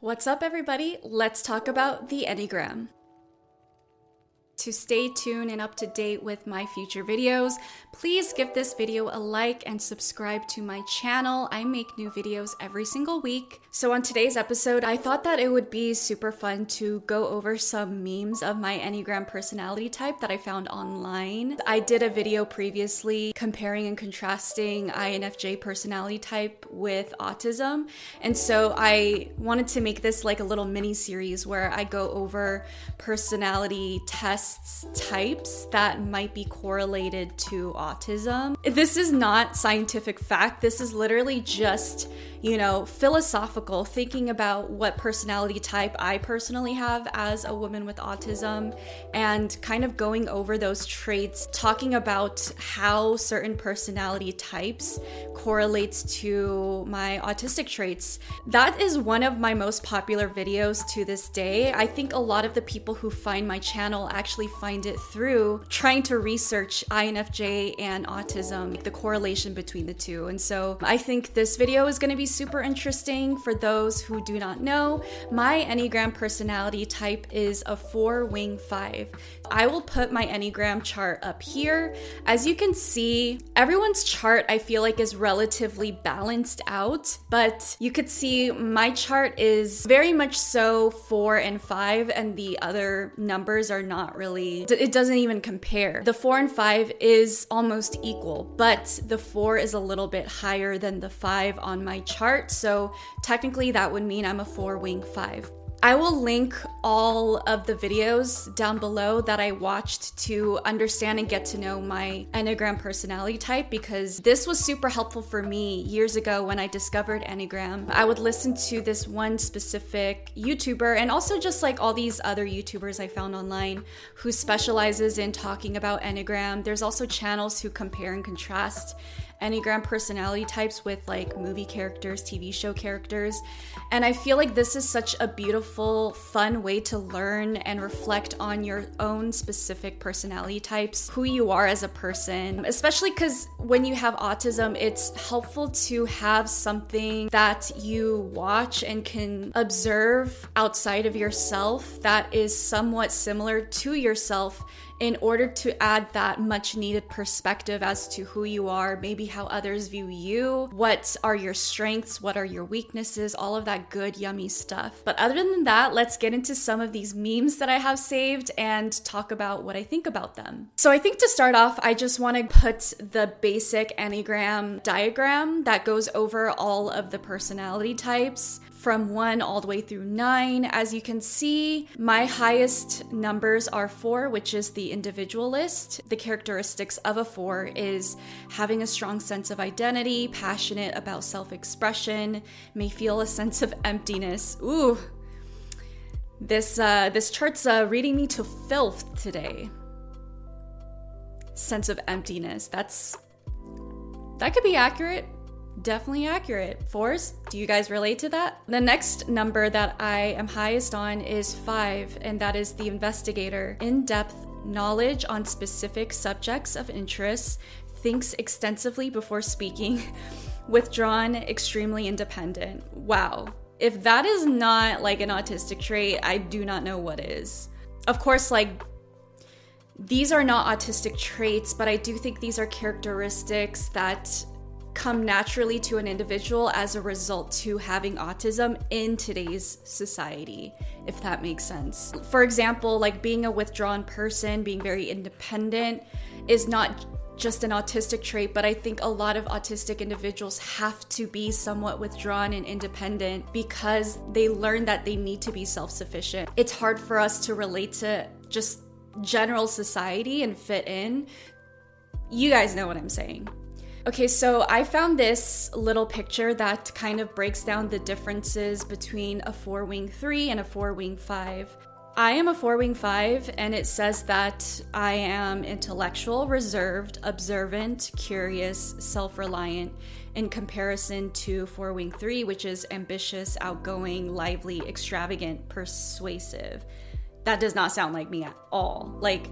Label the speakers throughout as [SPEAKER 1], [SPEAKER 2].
[SPEAKER 1] What's up, everybody? Let's talk about the Enneagram. To stay tuned and up to date with my future videos, please give this video a like and subscribe to my channel. I make new videos every single week. So, on today's episode, I thought that it would be super fun to go over some memes of my Enneagram personality type that I found online. I did a video previously comparing and contrasting INFJ personality type with autism. And so, I wanted to make this like a little mini series where I go over personality tests types that might be correlated to autism. This is not scientific fact. This is literally just you know, philosophical, thinking about what personality type I personally have as a woman with autism, and kind of going over those traits, talking about how certain personality types correlates to my autistic traits. That is one of my most popular videos to this day. I think a lot of the people who find my channel actually find it through trying to research INFJ and autism, the correlation between the two. And so I think this video is going to be super interesting for those who do not know. My Enneagram personality type is a four wing five. I will put my Enneagram chart up here. As you can see, everyone's chart I feel like is relatively balanced out, but you could see my chart is very much so four and five, and the other numbers are not really, it doesn't even compare. The four and five is almost equal, but the four is a little bit higher than the five on my chart chart. So technically, that would mean I'm a four wing five. I will link all of the videos down below that I watched to understand and get to know my Enneagram personality type because this was super helpful for me years ago when I discovered Enneagram. I would listen to this one specific YouTuber and also just like all these other YouTubers I found online who specializes in talking about Enneagram. There's also channels who compare and contrast Enneagram personality types with like movie characters, TV show characters. And I feel like this is such a beautiful, fun way to learn and reflect on your own specific personality types, who you are as a person, especially because when you have autism, it's helpful to have something that you watch and can observe outside of yourself that is somewhat similar to yourself in order to add that much needed perspective as to who you are, maybe how others view you, what are your strengths, what are your weaknesses, all of that good, yummy stuff. But other than that, let's get into some of these memes that I have saved and talk about what I think about them. So I think to start off, I just want to put the basic Enneagram diagram that goes over all of the personality types from one all the way through nine. As you can see, my highest numbers are four, which is the individualist. The characteristics of a four is having a strong sense of identity, passionate about self expression, may feel a sense of emptiness. Ooh, this uh, this chart's uh, reading me to filth today. Sense of emptiness. That's that could be accurate definitely accurate. Fours, do you guys relate to that? The next number that I am highest on is five, and that is the investigator. In depth knowledge on specific subjects of interest, thinks extensively before speaking, withdrawn, extremely independent. Wow. If that is not like an autistic trait, I do not know what is. Of course, like these are not autistic traits, but I do think these are characteristics that come naturally to an individual as a result to having autism in today's society if that makes sense for example like being a withdrawn person being very independent is not just an autistic trait, but I think a lot of autistic individuals have to be somewhat withdrawn and independent because they learn that they need to be self sufficient. It's hard for us to relate to just general society and fit in. You guys know what I'm saying. Okay, so I found this little picture that kind of breaks down the differences between a four wing three and a four wing five. I am a four wing five, and it says that I am intellectual, reserved, observant, curious, self reliant, in comparison to four wing three, which is ambitious, outgoing, lively, extravagant, persuasive. That does not sound like me at all. Like,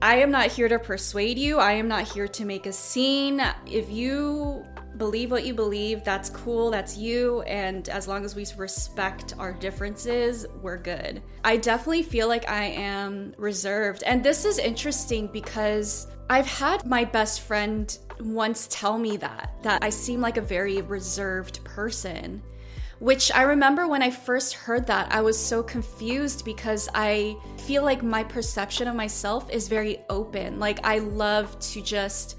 [SPEAKER 1] I am not here to persuade you. I am not here to make a scene. If you believe what you believe. That's cool. That's you. And as long as we respect our differences, we're good. I definitely feel like I am reserved. And this is interesting because I've had my best friend once tell me that, that I seem like a very reserved person. Which I remember when I first heard that, I was so confused because I feel like my perception of myself is very open. Like, I love to just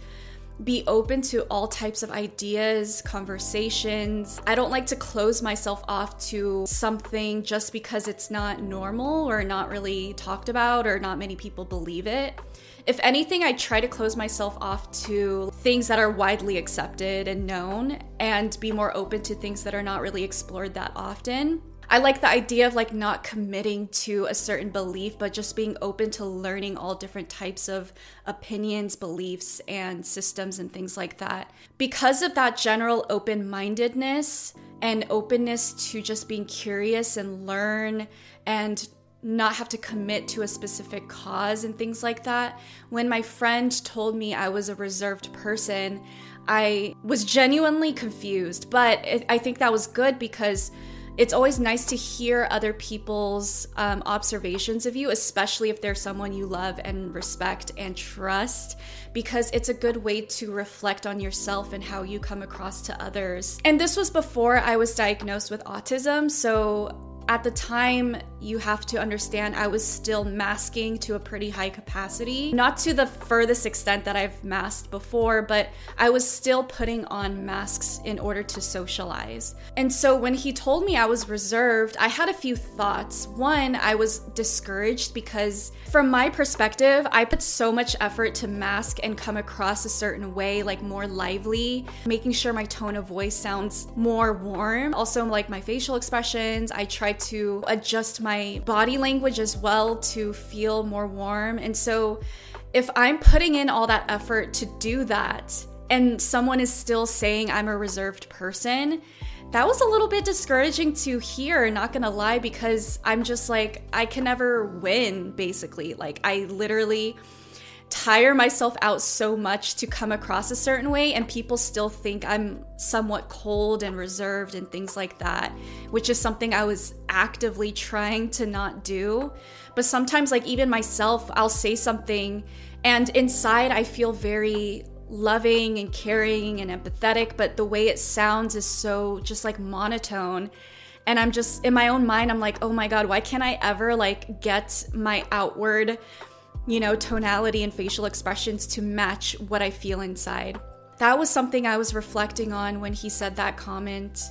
[SPEAKER 1] be open to all types of ideas, conversations. I don't like to close myself off to something just because it's not normal or not really talked about or not many people believe it. If anything, I try to close myself off to things that are widely accepted and known and be more open to things that are not really explored that often. I like the idea of like not committing to a certain belief, but just being open to learning all different types of opinions, beliefs, and systems and things like that. Because of that general open mindedness and openness to just being curious and learn and not have to commit to a specific cause and things like that. When my friend told me I was a reserved person, I was genuinely confused, but it, I think that was good because it's always nice to hear other people's um, observations of you, especially if they're someone you love and respect and trust, because it's a good way to reflect on yourself and how you come across to others. And this was before I was diagnosed with autism, so at the time, you have to understand I was still masking to a pretty high capacity. Not to the furthest extent that I've masked before, but I was still putting on masks in order to socialize. And so when he told me I was reserved, I had a few thoughts. One, I was discouraged because from my perspective, I put so much effort to mask and come across a certain way, like more lively, making sure my tone of voice sounds more warm. Also, like my facial expressions, I tried to adjust my body language as well to feel more warm. And so, if I'm putting in all that effort to do that, and someone is still saying I'm a reserved person, that was a little bit discouraging to hear, not gonna lie, because I'm just like, I can never win, basically. Like, I literally tire myself out so much to come across a certain way and people still think I'm somewhat cold and reserved and things like that, which is something I was actively trying to not do. But sometimes like even myself, I'll say something and inside I feel very loving and caring and empathetic, but the way it sounds is so just like monotone and i'm just in my own mind i'm like oh my god why can't i ever like get my outward you know, tonality and facial expressions to match what I feel inside. That was something I was reflecting on when he said that comment.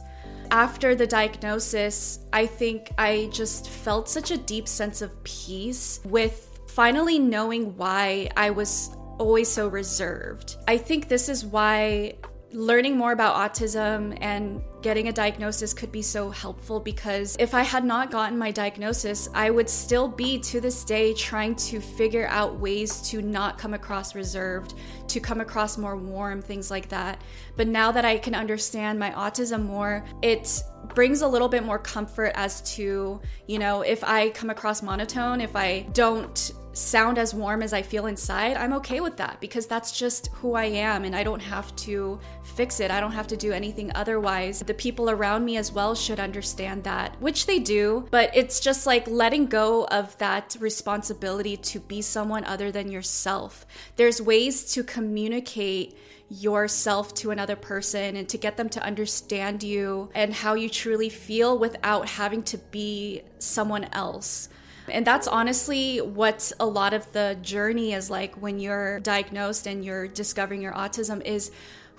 [SPEAKER 1] After the diagnosis, I think I just felt such a deep sense of peace with finally knowing why I was always so reserved. I think this is why learning more about autism and getting a diagnosis could be so helpful because if I had not gotten my diagnosis, I would still be to this day trying to figure out ways to not come across reserved, to come across more warm, things like that. But now that I can understand my autism more, it brings a little bit more comfort as to, you know, if I come across monotone, if I don't sound as warm as I feel inside, I'm okay with that because that's just who I am and I don't have to fix it. I don't have to do anything otherwise. The people around me as well should understand that, which they do, but it's just like letting go of that responsibility to be someone other than yourself. There's ways to communicate yourself to another person and to get them to understand you and how you truly feel without having to be someone else. And that's honestly what a lot of the journey is like when you're diagnosed and you're discovering your autism is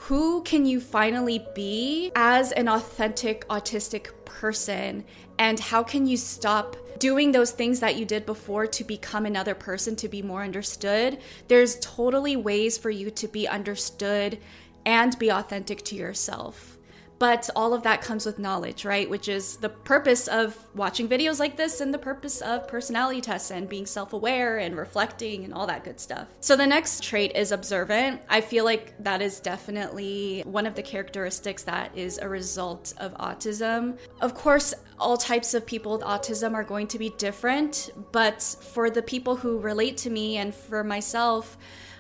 [SPEAKER 1] who can you finally be as an authentic autistic person and how can you stop doing those things that you did before to become another person to be more understood? There's totally ways for you to be understood and be authentic to yourself but all of that comes with knowledge, right? Which is the purpose of watching videos like this and the purpose of personality tests and being self aware and reflecting and all that good stuff. So the next trait is observant. I feel like that is definitely one of the characteristics that is a result of autism. Of course, all types of people with autism are going to be different, but for the people who relate to me and for myself,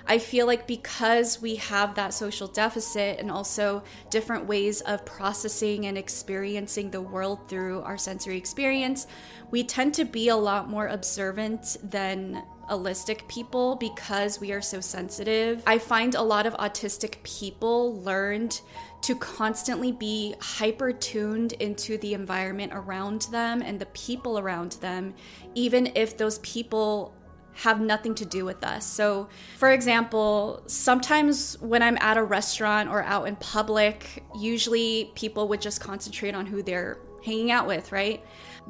[SPEAKER 1] I feel like because we have that social deficit and also different ways of processing and experiencing the world through our sensory experience, we tend to be a lot more observant than allistic people because we are so sensitive. I find a lot of autistic people learned to constantly be hyper tuned into the environment around them and the people around them, even if those people have nothing to do with us. So, for example, sometimes when I'm at a restaurant or out in public, usually people would just concentrate on who they're hanging out with, right?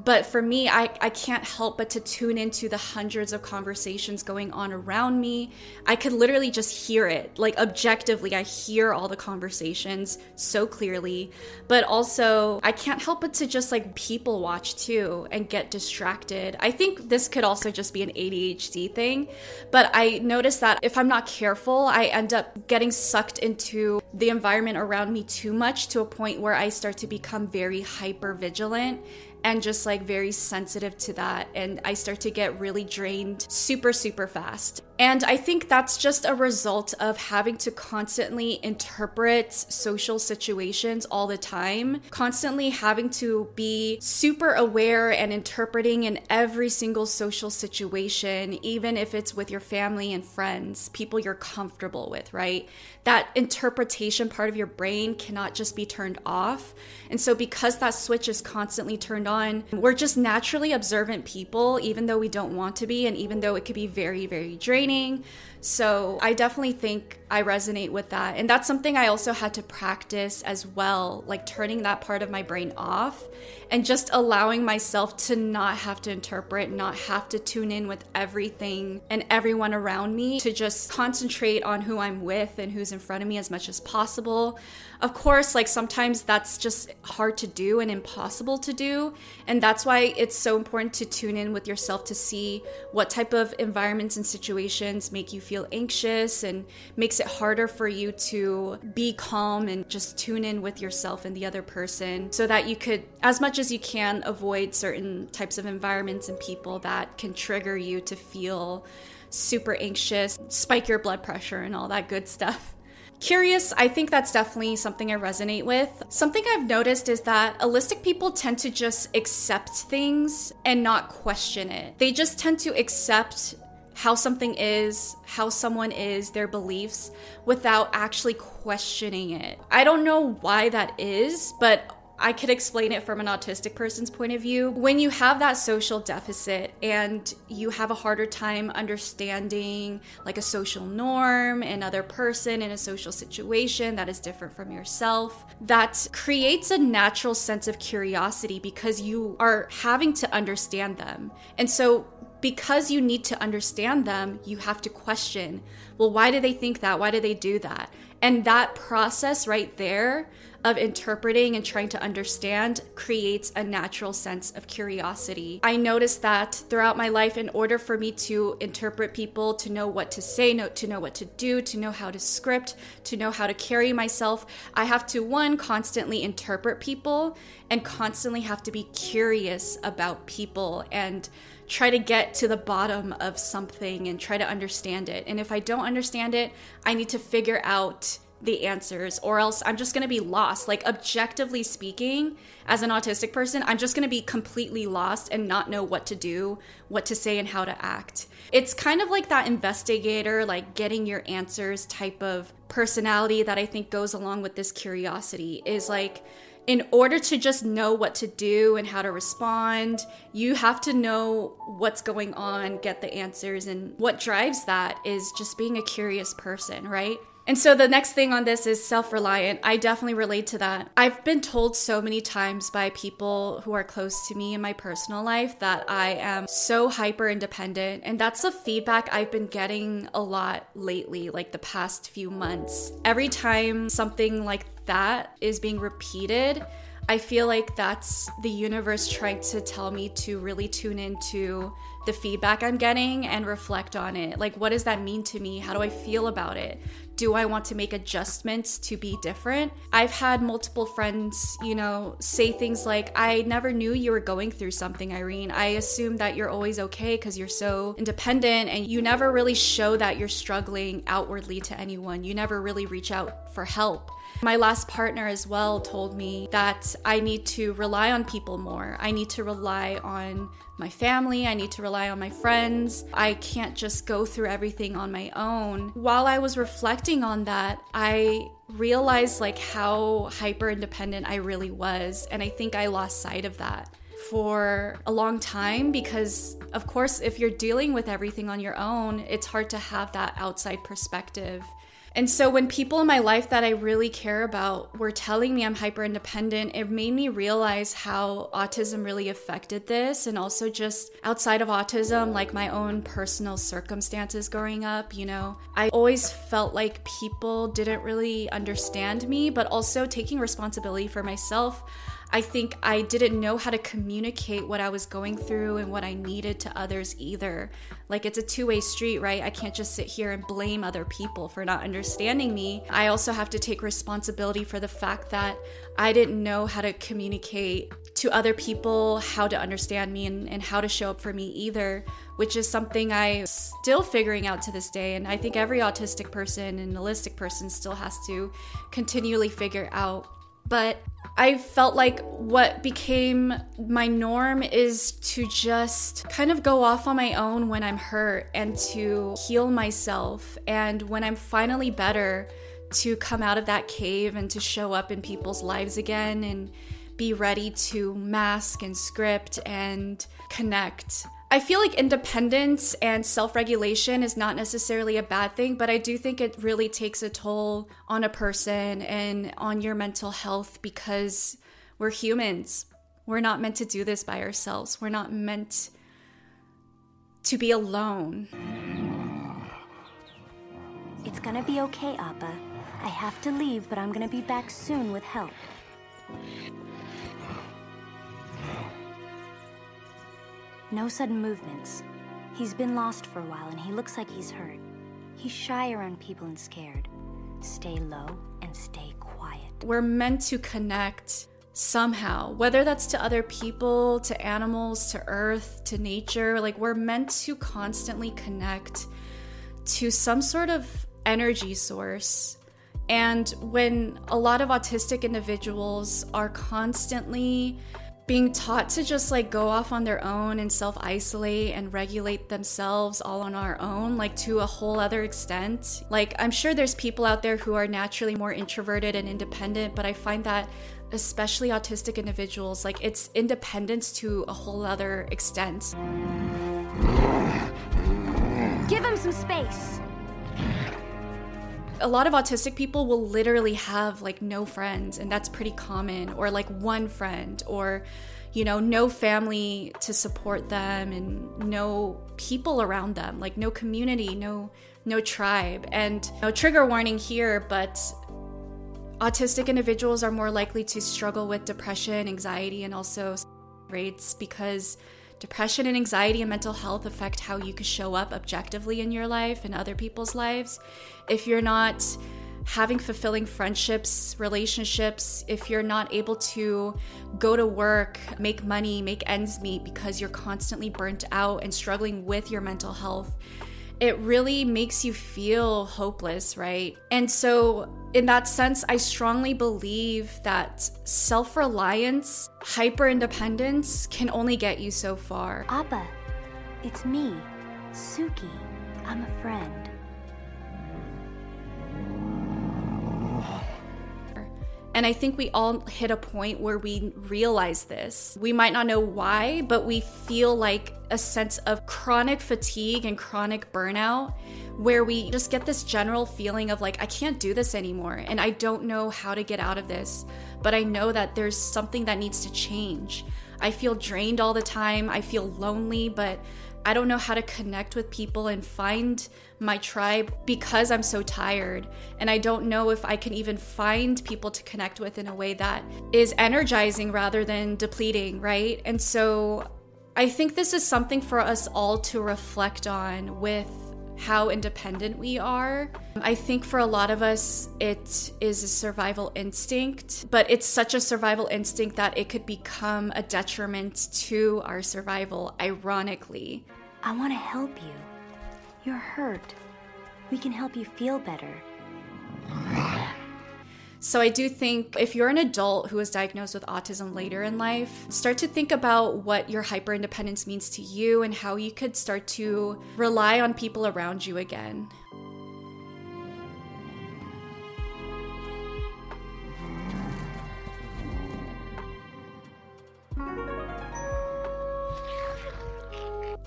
[SPEAKER 1] But for me, I, I can't help but to tune into the hundreds of conversations going on around me. I could literally just hear it. Like objectively, I hear all the conversations so clearly. But also, I can't help but to just like people watch too and get distracted. I think this could also just be an ADHD thing. But I notice that if I'm not careful, I end up getting sucked into the environment around me too much to a point where I start to become very hyper vigilant and just like very sensitive to that. And I start to get really drained super, super fast. And I think that's just a result of having to constantly interpret social situations all the time, constantly having to be super aware and interpreting in every single social situation, even if it's with your family and friends, people you're comfortable with, right? That interpretation part of your brain cannot just be turned off. And so, because that switch is constantly turned on, we're just naturally observant people, even though we don't want to be, and even though it could be very, very draining training so I definitely think I resonate with that. And that's something I also had to practice as well, like turning that part of my brain off and just allowing myself to not have to interpret, not have to tune in with everything and everyone around me, to just concentrate on who I'm with and who's in front of me as much as possible. Of course, like sometimes that's just hard to do and impossible to do. And that's why it's so important to tune in with yourself to see what type of environments and situations make you feel anxious and makes it harder for you to be calm and just tune in with yourself and the other person so that you could, as much as you can, avoid certain types of environments and people that can trigger you to feel super anxious, spike your blood pressure, and all that good stuff. Curious, I think that's definitely something I resonate with. Something I've noticed is that allistic people tend to just accept things and not question it. They just tend to accept how something is, how someone is, their beliefs, without actually questioning it. I don't know why that is, but I could explain it from an autistic person's point of view. When you have that social deficit and you have a harder time understanding like a social norm, another person in a social situation that is different from yourself, that creates a natural sense of curiosity because you are having to understand them. And so because you need to understand them, you have to question, well, why do they think that? Why do they do that? And that process right there of interpreting and trying to understand creates a natural sense of curiosity. I noticed that throughout my life, in order for me to interpret people, to know what to say, to know what to do, to know how to script, to know how to carry myself, I have to, one, constantly interpret people and constantly have to be curious about people and try to get to the bottom of something and try to understand it. And if I don't understand it, I need to figure out the answers or else I'm just going to be lost. Like objectively speaking, as an autistic person, I'm just going to be completely lost and not know what to do, what to say and how to act. It's kind of like that investigator like getting your answers type of personality that I think goes along with this curiosity is like in order to just know what to do and how to respond, you have to know what's going on, get the answers. And what drives that is just being a curious person, right? And so the next thing on this is self reliant. I definitely relate to that. I've been told so many times by people who are close to me in my personal life that I am so hyper independent. And that's the feedback I've been getting a lot lately, like the past few months. Every time something like that is being repeated, I feel like that's the universe trying to tell me to really tune into the feedback I'm getting and reflect on it. Like, what does that mean to me? How do I feel about it? Do I want to make adjustments to be different? I've had multiple friends, you know, say things like, I never knew you were going through something, Irene. I assume that you're always okay because you're so independent and you never really show that you're struggling outwardly to anyone. You never really reach out for help. My last partner as well told me that I need to rely on people more. I need to rely on my family. I need to rely on my friends. I can't just go through everything on my own. While I was reflecting on that, I realized like how hyper independent I really was. And I think I lost sight of that for a long time because, of course, if you're dealing with everything on your own, it's hard to have that outside perspective. And so when people in my life that I really care about were telling me I'm hyper independent, it made me realize how autism really affected this. And also just outside of autism, like my own personal circumstances growing up, you know, I always felt like people didn't really understand me, but also taking responsibility for myself. I think I didn't know how to communicate what I was going through and what I needed to others either. Like it's a two way street, right? I can't just sit here and blame other people for not understanding me. I also have to take responsibility for the fact that I didn't know how to communicate to other people how to understand me and, and how to show up for me either, which is something I'm still figuring out to this day. And I think every autistic person and allistic person still has to continually figure out. But I felt like what became my norm is to just kind of go off on my own when I'm hurt and to heal myself. And when I'm finally better, to come out of that cave and to show up in people's lives again and be ready to mask and script and connect. I feel like independence and self regulation is not necessarily a bad thing, but I do think it really takes a toll on a person and on your mental health because we're humans. We're not meant to do this by ourselves. We're not meant to be alone.
[SPEAKER 2] It's gonna be okay, Appa. I have to leave, but I'm gonna be back soon with help. No sudden movements. He's been lost for a while and he looks like he's hurt. He's shy around people and scared. Stay low and stay quiet.
[SPEAKER 1] We're meant to connect somehow, whether that's to other people, to animals, to earth, to nature. Like, we're meant to constantly connect to some sort of energy source. And when a lot of autistic individuals are constantly being taught to just like go off on their own and self isolate and regulate themselves all on our own, like to a whole other extent. Like, I'm sure there's people out there who are naturally more introverted and independent, but I find that especially autistic individuals, like it's independence to a whole other extent.
[SPEAKER 2] Give him some space
[SPEAKER 1] a lot of autistic people will literally have like no friends and that's pretty common or like one friend or you know no family to support them and no people around them like no community no no tribe. And no trigger warning here but autistic individuals are more likely to struggle with depression anxiety and also rates because Depression and anxiety and mental health affect how you can show up objectively in your life and other people's lives. If you're not having fulfilling friendships, relationships, if you're not able to go to work, make money, make ends meet because you're constantly burnt out and struggling with your mental health, it really makes you feel hopeless, right? And so, in that sense, I strongly believe that self reliance, hyper independence can only get you so far.
[SPEAKER 2] Appa, it's me, Suki. I'm a friend.
[SPEAKER 1] And I think we all hit a point where we realize this. We might not know why, but we feel like a sense of chronic fatigue and chronic burnout where we just get this general feeling of like, I can't do this anymore and I don't know how to get out of this, but I know that there's something that needs to change. I feel drained all the time. I feel lonely, but I don't know how to connect with people and find my tribe because I'm so tired. And I don't know if I can even find people to connect with in a way that is energizing rather than depleting, right? And so I think this is something for us all to reflect on with how independent we are. I think for a lot of us, it is a survival instinct, but it's such a survival instinct that it could become a detriment to our survival, ironically.
[SPEAKER 2] I want to help you. You're hurt. We can help you feel better.
[SPEAKER 1] So I do think if you're an adult who was diagnosed with autism later in life, start to think about what your hyper independence means to you and how you could start to rely on people around you again.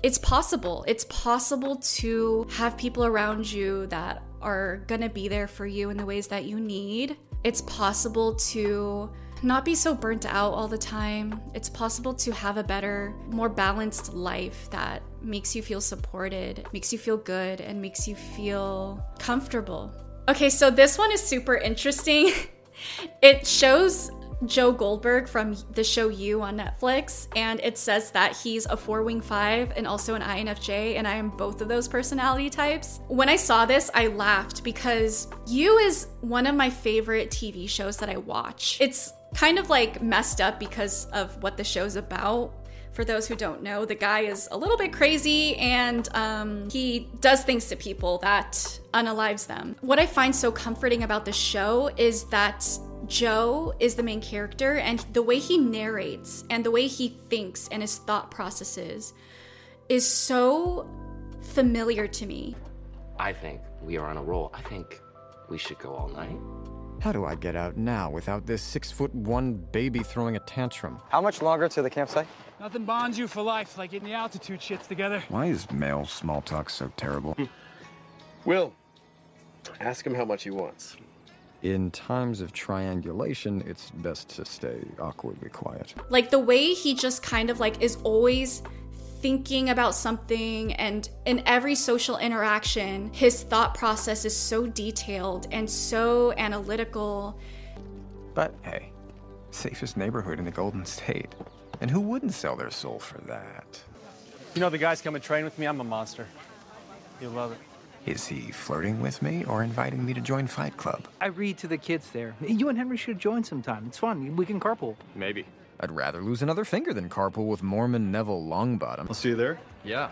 [SPEAKER 1] It's possible. It's possible to have people around you that are gonna be there for you in the ways that you need it's possible to not be so burnt out all the time. It's possible to have a better, more balanced life that makes you feel supported, makes you feel good, and makes you feel comfortable. Okay, so this one is super interesting. it shows Joe Goldberg from the show You on Netflix, and it says that he's a four wing five and also an INFJ, and I am both of those personality types. When I saw this, I laughed because You is one of my favorite TV shows that I watch. It's kind of like messed up because of what the show's about. For those who don't know, the guy is a little bit crazy and um, he does things to people that unalives them. What I find so comforting about the show is that Joe is the main character, and the way he narrates and the way he thinks and his thought processes is so familiar to me.
[SPEAKER 3] I think we are on a roll. I think we should go all night.
[SPEAKER 4] How do I get out now without this six foot one baby throwing a tantrum?
[SPEAKER 5] How much longer to the campsite?
[SPEAKER 6] Nothing bonds you for life like getting the altitude shits together.
[SPEAKER 4] Why is male small talk so terrible? Hmm.
[SPEAKER 7] Will, ask him how much he wants.
[SPEAKER 4] In times of triangulation, it's best to stay awkwardly quiet.
[SPEAKER 1] Like the way he just kind of like is always thinking about something and in every social interaction his thought process is so detailed and so analytical.
[SPEAKER 4] But hey safest neighborhood in the golden state. And who wouldn't sell their soul for that?
[SPEAKER 5] You know the guys come and train with me. I'm a monster. You'll love it
[SPEAKER 4] is he flirting with me or inviting me to join Fight Club?
[SPEAKER 6] I read to the kids there. You and Henry should join sometime. It's fun. We can carpool.
[SPEAKER 7] Maybe.
[SPEAKER 4] I'd rather lose another finger than carpool with Mormon Neville Longbottom.
[SPEAKER 7] I'll see you there.
[SPEAKER 3] Yeah.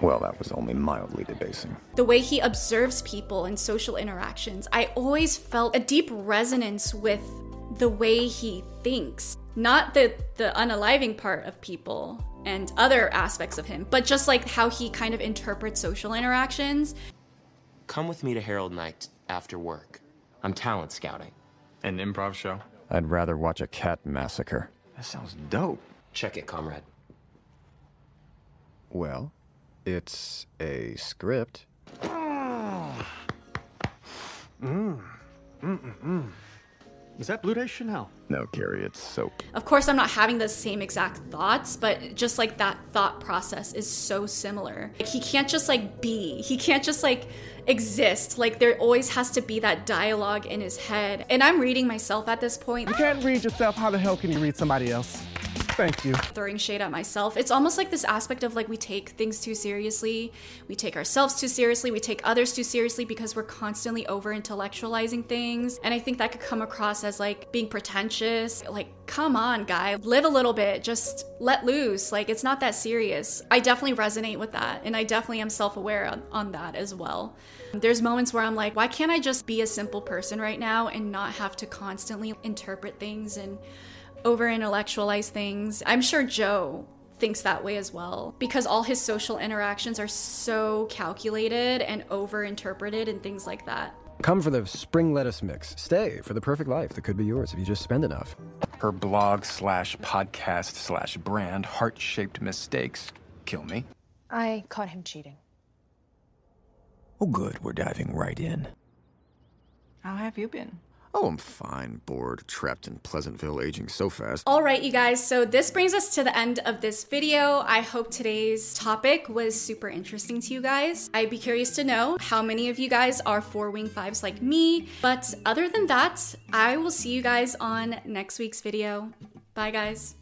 [SPEAKER 4] Well, that was only mildly debasing.
[SPEAKER 1] The way he observes people and social interactions, I always felt a deep resonance with the way he thinks. Not the the unaliving part of people, and other aspects of him, but just like how he kind of interprets social interactions.
[SPEAKER 3] Come with me to Harold Night after work. I'm talent scouting.
[SPEAKER 7] An improv show?
[SPEAKER 4] I'd rather watch a cat massacre.
[SPEAKER 7] That sounds dope.
[SPEAKER 3] Check it, comrade.
[SPEAKER 4] Well, it's a script.
[SPEAKER 7] Mm. Mm-mm-mm. Is that Bleu de Chanel?
[SPEAKER 4] No, Cary, it's soap.
[SPEAKER 1] Of course, I'm not having the same exact thoughts, but just like that thought process is so similar. Like, he can't just like be, he can't just like exist. Like, there always has to be that dialogue in his head. And I'm reading myself at this point.
[SPEAKER 8] You can't read yourself. How the hell can you read somebody else? Thank you.
[SPEAKER 1] Throwing shade at myself. It's almost like this aspect of like we take things too seriously. We take ourselves too seriously. We take others too seriously because we're constantly over intellectualizing things. And I think that could come across as like being pretentious. Like, come on, guy, live a little bit. Just let loose. Like, it's not that serious. I definitely resonate with that. And I definitely am self aware on, on that as well. There's moments where I'm like, why can't I just be a simple person right now and not have to constantly interpret things and over intellectualize things. I'm sure Joe thinks that way as well because all his social interactions are so calculated and over interpreted and things like that.
[SPEAKER 4] Come for the spring lettuce mix. Stay for the perfect life that could be yours if you just spend enough. Her blog slash podcast slash brand, Heart Shaped Mistakes, kill me.
[SPEAKER 9] I caught him cheating.
[SPEAKER 4] Oh, good. We're diving right in.
[SPEAKER 9] How have you been?
[SPEAKER 4] Oh, I'm fine, bored, trapped in Pleasantville, aging so fast.
[SPEAKER 1] All right, you guys, so this brings us to the end of this video. I hope today's topic was super interesting to you guys. I'd be curious to know how many of you guys are four wing fives like me. But other than that, I will see you guys on next week's video. Bye, guys.